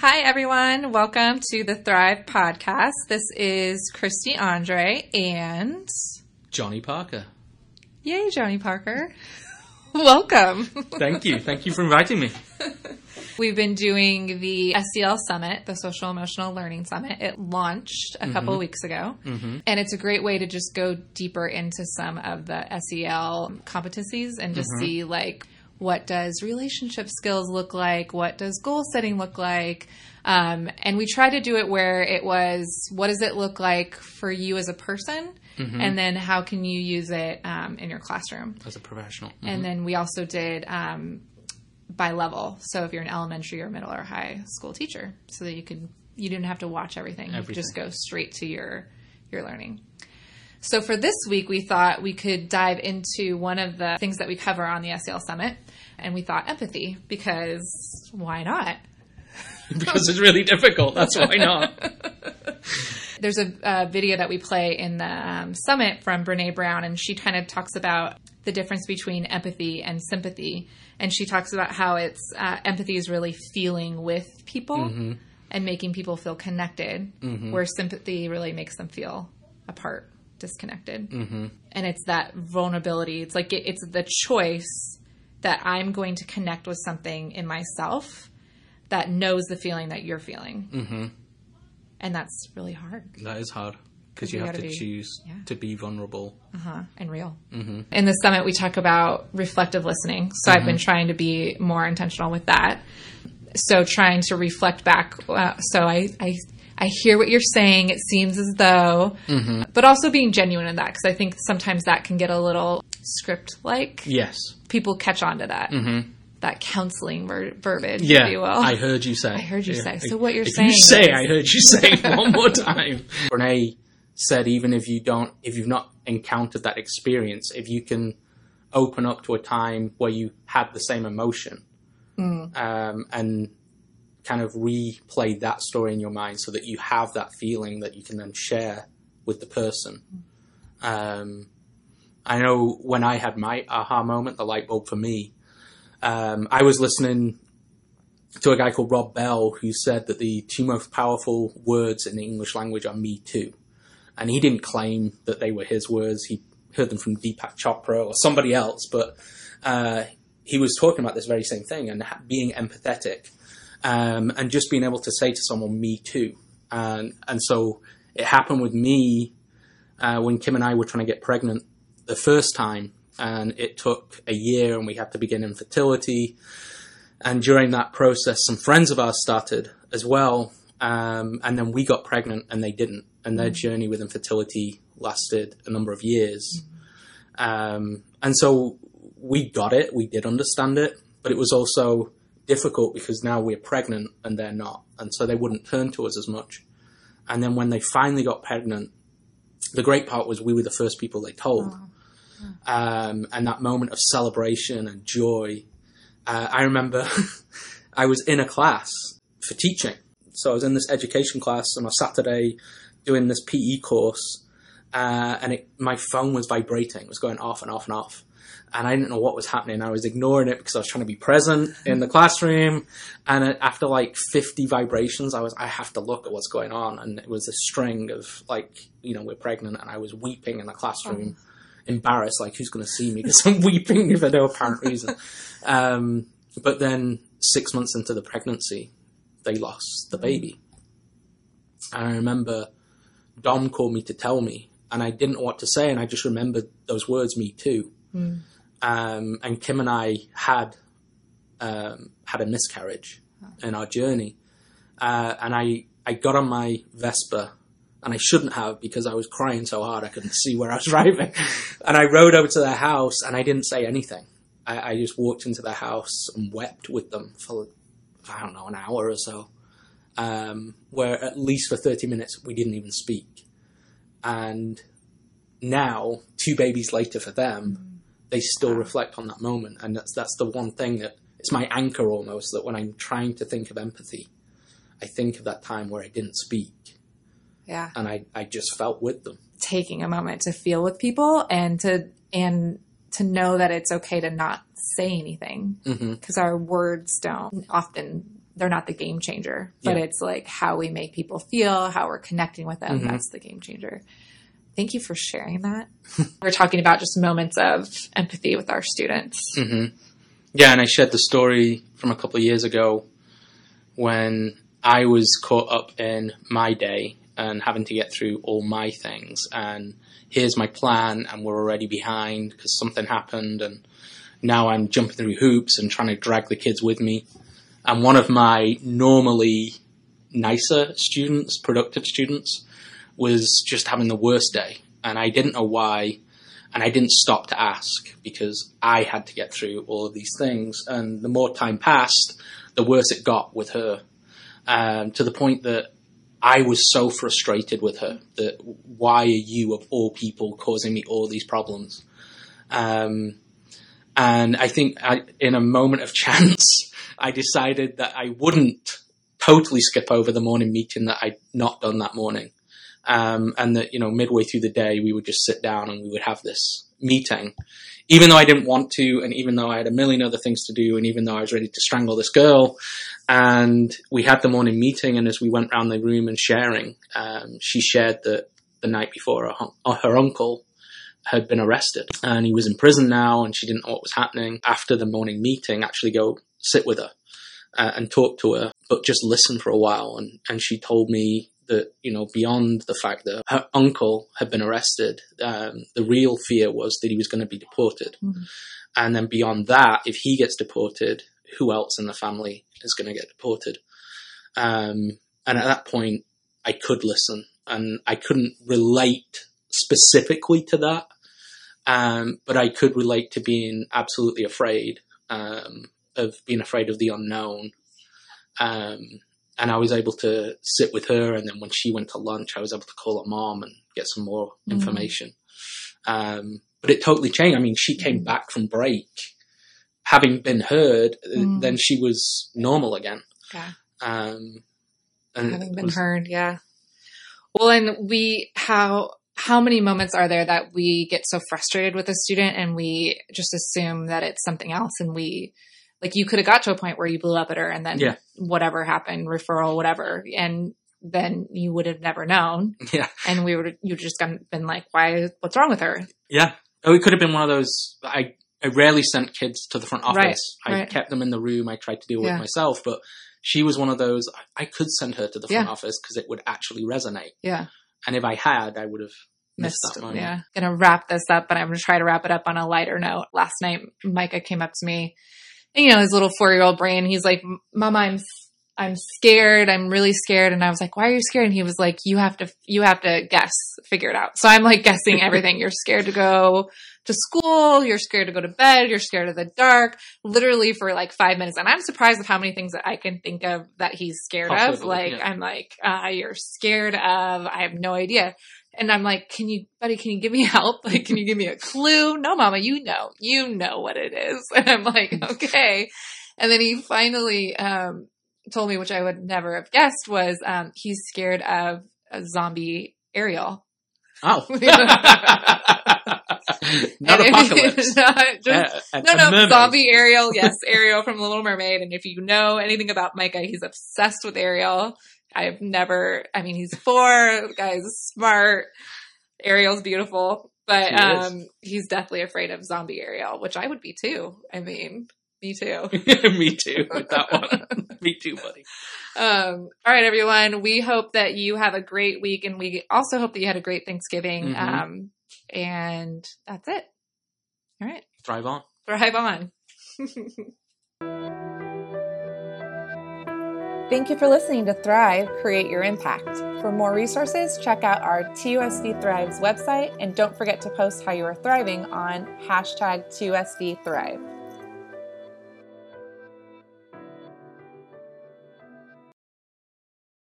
Hi, everyone. Welcome to the Thrive Podcast. This is Christy Andre and Johnny Parker. Yay, Johnny Parker. Welcome. Thank you. Thank you for inviting me. We've been doing the SEL Summit, the Social Emotional Learning Summit. It launched a couple of weeks ago, mm-hmm. and it's a great way to just go deeper into some of the SEL competencies and just mm-hmm. see like what does relationship skills look like, what does goal setting look like, um, and we try to do it where it was what does it look like for you as a person, and then how can you use it um, in your classroom. As a professional. And then we also did um, by level. So if you're an elementary or middle or high school teacher, so that you could you didn't have to watch everything. You could just go straight to your your learning. So for this week, we thought we could dive into one of the things that we cover on the SEL Summit, and we thought empathy because why not? because it's really difficult. That's why not. There's a, a video that we play in the um, summit from Brene Brown, and she kind of talks about the difference between empathy and sympathy. And she talks about how it's uh, empathy is really feeling with people and making people feel connected, where sympathy really makes them feel apart, disconnected. Mm-hmm. And it's that vulnerability. It's like it, it's the choice that I'm going to connect with something in myself that knows the feeling that you're feeling. Mm-hmm. And that's really hard. That is hard because you you have gotta be- choose yeah. to be vulnerable. uh-huh, and real. In the summit, we talk about reflective listening. So I've Mm-hmm. been trying to be more intentional with that. So trying to reflect back. Uh, so I, I, I hear what you're saying. It seems as though, Mm-hmm. but also being genuine in that because I think sometimes that can get a little script like. Yes. People catch on to that. That counseling ver- verbiage, Mm-hmm. Yeah. if you will. I heard you say. I heard you say. So what you're if saying You say. is- I heard you say one more time. Brene said, even if you don't, if you've not encountered that experience, if you can open up to a time where you had the same emotion, um, and kind of replay that story in your mind so that you have that feeling that you can then share with the person. Um, I know when I had my aha moment, the light bulb for me, um, I was listening to a guy called Rob Bell who said that the two most powerful words in the English language are me too. And he didn't claim that they were his words. He heard them from Deepak Chopra or somebody else, but uh, he was talking about this very same thing and being empathetic um, and just being able to say to someone, me too. And, and so it happened with me uh, when Kim and I were trying to get pregnant the first time. And it took a year and we had to begin infertility. And during that process, some friends of ours started as well. Um, and then we got pregnant and they didn't. And their journey with infertility lasted a number of years. Um, and so we got it, we did understand it, but it was also difficult because now we're pregnant and they're not. And so they wouldn't turn to us as much. And then when they finally got pregnant, the great part was we were the first people they told. Um, and that moment of celebration and joy. Uh, I remember I was in a class for teaching. So I was in this education class on a Saturday doing this PE course, uh, and it, my phone was vibrating. It was going off and off and off. And I didn't know what was happening. I was ignoring it because I was trying to be present in the classroom. And after like 50 vibrations, I was, I have to look at what's going on. And it was a string of like, you know, we're pregnant. And I was weeping in the classroom, embarrassed, like, who's going to see me because I'm weeping for no apparent reason. Um, but then six months into the pregnancy, they lost the baby. And I remember Dom called me to tell me, and I didn't know what to say, and I just remembered those words, "me too." Um, and Kim and I had um, had a miscarriage in our journey, uh, and I I got on my Vespa. And I shouldn't have because I was crying so hard I couldn't see where I was driving. And I rode over to their house and I didn't say anything. I, I just walked into their house and wept with them for, I don't know, an hour or so. Um, where at least for 30 minutes we didn't even speak. And now, two babies later for them, they still reflect on that moment. And that's, that's the one thing that it's my anchor almost that when I'm trying to think of empathy, I think of that time where I didn't speak Yeah. and I, I just felt with them. taking a moment to feel with people and to and to know that it's okay to not say anything because our words don't often they're not the game changer, but Yeah. it's like how we make people feel, how we're connecting with them. Mhm. That's the game changer. Thank you for sharing that. we're talking about just moments of empathy with our students. hmm Yeah, and I shared the story from a couple of years ago when I was caught up in my day and having to get through all my things. And here's my plan, and we're already behind because something happened, and now I'm jumping through hoops and trying to drag the kids with me. And one of my normally nicer students, productive students, was just having the worst day, and I didn't know why and I didn't stop to ask because I had to get through all of these things. And the more time passed, the worse it got with her, um, to the point that I was so frustrated with her that why are you of all people causing me all these problems? Um, and I think I, in a moment of chance, I decided that I wouldn't totally skip over the morning meeting that I'd not done that morning um, and that you know midway through the day we would just sit down and we would have this meeting. Even though i didn't want to and even though i had a million other things to do and even though i was ready to strangle this girl and we had the morning meeting and as we went around the room and sharing um, she shared that the night before her, her uncle had been arrested and he was in prison now and she didn't know what was happening. After the morning meeting actually go sit with her uh, and talk to her but just listen for a while. And, and she told me that you know beyond the fact that her uncle had been arrested um, the real fear was that he was going to be deported. Mhm. and then beyond that if he gets deported who else in the family is going to get deported? Um, and at that point i could listen and i couldn't relate specifically to that um, but i could relate to being absolutely afraid um, of being afraid of the unknown. Um, and I was able to sit with her. And then when she went to lunch, I was able to call her mom and get some more Mhm. information. Um, but it totally changed. I mean, she came back from break, having been heard. uh, Mm. Then she was normal again. Yeah. Um, and having been was- heard yeah well and we how how many moments are there that we get so frustrated with a student and we just assume that it's something else and we like you could have got to a point where you blew up at her and then Yeah. whatever happened referral whatever and then you would have never known Yeah. and we would you just been like why what's wrong with her Yeah. Oh, it could have been one of those. I, I rarely sent kids to the front office. Right, I right. kept them in the room. I tried to deal Yeah. with myself, but she was one of those. I, I could send her to the front Yeah. office because it would actually resonate. yeah And if I had, I would have missed, missed that moment. yeah gonna wrap this up but i'm gonna try to wrap it up on a lighter note last night micah came up to me you know his little four-year-old brain he's like mama i'm i'm scared. I'm really scared. And i was like why are you scared? And he was like you have to you have to guess figure it out. So i'm like guessing everything. You're scared to go to school. You're scared to go to bed. You're scared of the dark. Literally for like five minutes. And i'm surprised at how many things that i can think of that he's scared of. Like yeah. i'm like uh, you're scared of i have no idea and I'm like, can you, buddy, can you give me help? Like, can you give me a clue? No, mama, you know, you know what it is. And I'm like, okay. And then he finally, um, told me, which I would never have guessed was, um, he's scared of a zombie Ariel. Oh. Not And apocalypse. not just- Uh, no, no, mermaid. zombie Ariel. Yes, Ariel from The Little Mermaid. And if you know anything about Micah, he's obsessed with Ariel. I've never, I mean, he's four, the guy's smart. Ariel's beautiful, but um, he's definitely afraid of zombie Ariel, which I would be too. I mean, me too. Me too with that one. Me too, buddy. Um, all right, everyone. We hope that you have a great week, and we also hope that you had a great Thanksgiving. Mhm. Um, and that's it. All right, Thrive on. thrive on. Thank you for listening to Thrive, Create Your Impact. For more resources, check out our TUSD Thrives website and don't forget to post how you are thriving on hashtag TUSD Thrive.